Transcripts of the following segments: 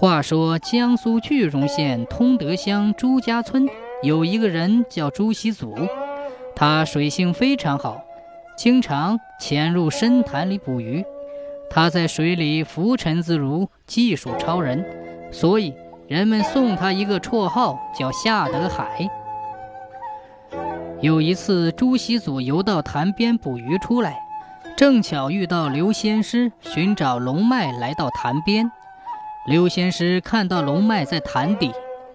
话说江苏句容县通德乡朱家村有一个人叫朱熹祖，他水性非常好，经常潜入深潭里捕鱼。他在水里浮沉自如，技术超人，所以人们送他一个绰号叫夏德海。有一次，朱熹祖游到潭边捕鱼出来，正巧遇到刘仙师寻找龙脉来到潭边。刘仙师看到龙脉在潭底，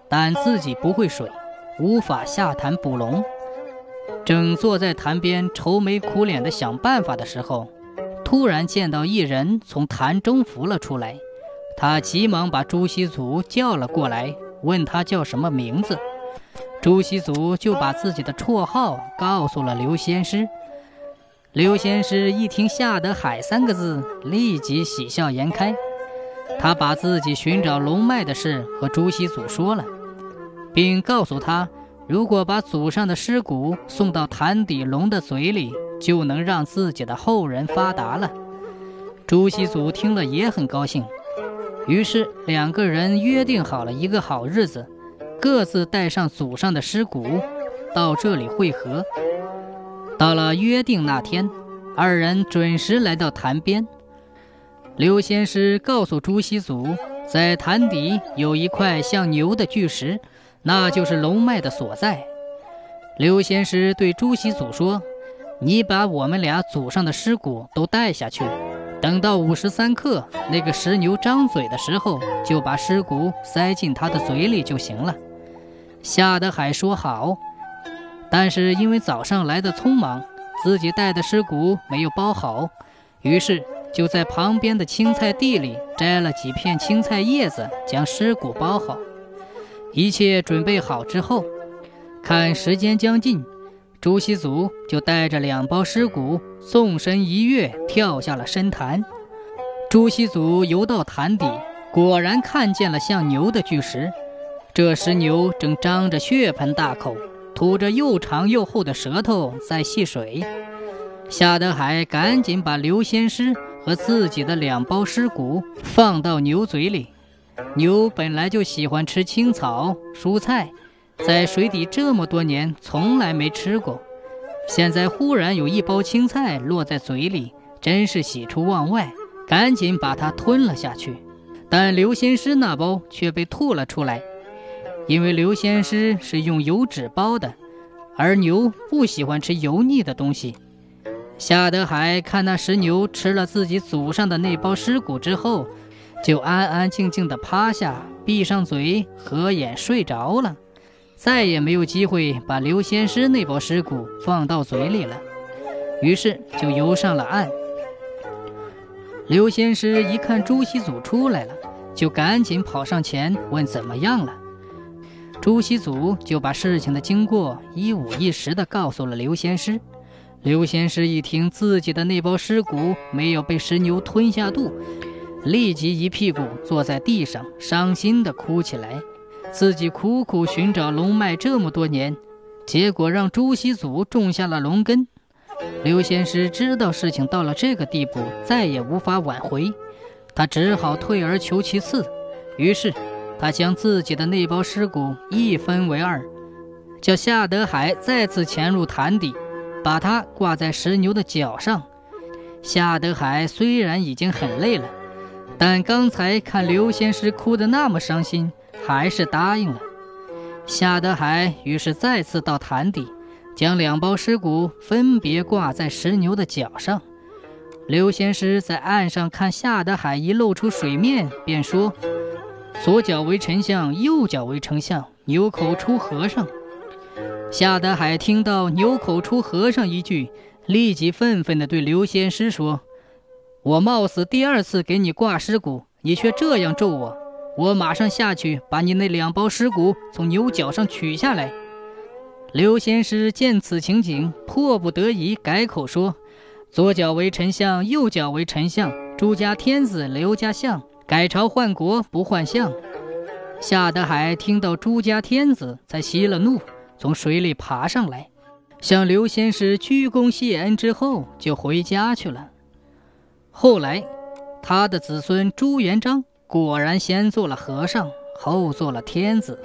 但自己不会水，无法下潭捕龙，正坐在潭边愁眉苦脸的想办法的时候。突然见到一人从潭中浮了出来，他急忙把朱熹祖叫了过来，问他叫什么名字。朱熹祖就把自己的绰号告诉了刘仙师。刘仙师一听“夏德海”三个字，立即喜笑颜开。他把自己寻找龙脉的事和朱熹祖说了，并告诉他，如果把祖上的尸骨送到潭底龙的嘴里。就能让自己的后人发达了。朱熹祖听了也很高兴，于是两个人约定好了一个好日子，各自带上祖上的尸骨，到这里会合。到了约定那天，二人准时来到潭边。刘仙师告诉朱熹祖，在潭底有一块像牛的巨石，那就是龙脉的所在。刘仙师对朱熹祖说。你把我们俩祖上的尸骨都带下去，等到午时三刻，那个石牛张嘴的时候，就把尸骨塞进他的嘴里就行了。夏德海说好，但是因为早上来的匆忙，自己带的尸骨没有包好，于是就在旁边的青菜地里摘了几片青菜叶子，将尸骨包好。一切准备好之后，看时间将近。朱熹祖就带着两包尸骨，纵身一跃，跳下了深潭。朱熹祖游到潭底，果然看见了像牛的巨石。这时牛正张着血盆大口，吐着又长又厚的舌头在戏水。夏德海赶紧把刘仙师和自己的两包尸骨放到牛嘴里。牛本来就喜欢吃青草、蔬菜。在水底这么多年，从来没吃过，现在忽然有一包青菜落在嘴里，真是喜出望外，赶紧把它吞了下去。但刘仙师那包却被吐了出来，因为刘仙师是用油纸包的，而牛不喜欢吃油腻的东西。夏德海看那石牛吃了自己祖上的那包尸骨之后，就安安静静地趴下，闭上嘴，合眼睡着了。再也没有机会把刘仙师那包尸骨放到嘴里了，于是就游上了岸。刘仙师一看朱熹祖出来了，就赶紧跑上前问怎么样了。朱熹祖就把事情的经过一五一十地告诉了刘仙师。刘仙师一听自己的那包尸骨没有被石牛吞下肚，立即一屁股坐在地上，伤心地哭起来。自己苦苦寻找龙脉这么多年，结果让朱熹祖种下了龙根。刘仙师知道事情到了这个地步，再也无法挽回，他只好退而求其次。于是，他将自己的那包尸骨一分为二，叫夏德海再次潜入潭底，把它挂在石牛的脚上。夏德海虽然已经很累了，但刚才看刘仙师哭得那么伤心。还是答应了。夏德海于是再次到潭底，将两包尸骨分别挂在石牛的脚上。刘仙师在岸上看夏德海一露出水面，便说：“左脚为丞相，右脚为丞相，牛口出和尚。”夏德海听到“牛口出和尚”一句，立即愤愤地对刘仙师说：“我冒死第二次给你挂尸骨，你却这样咒我。”我马上下去，把你那两包尸骨从牛角上取下来。刘仙师见此情景，迫不得已改口说：“左脚为丞相，右脚为丞相。朱家天子，刘家相，改朝换国不换相。”夏德海听到朱家天子，才息了怒，从水里爬上来，向刘仙师鞠躬谢恩之后，就回家去了。后来，他的子孙朱元璋。果然先做了和尚，后做了天子。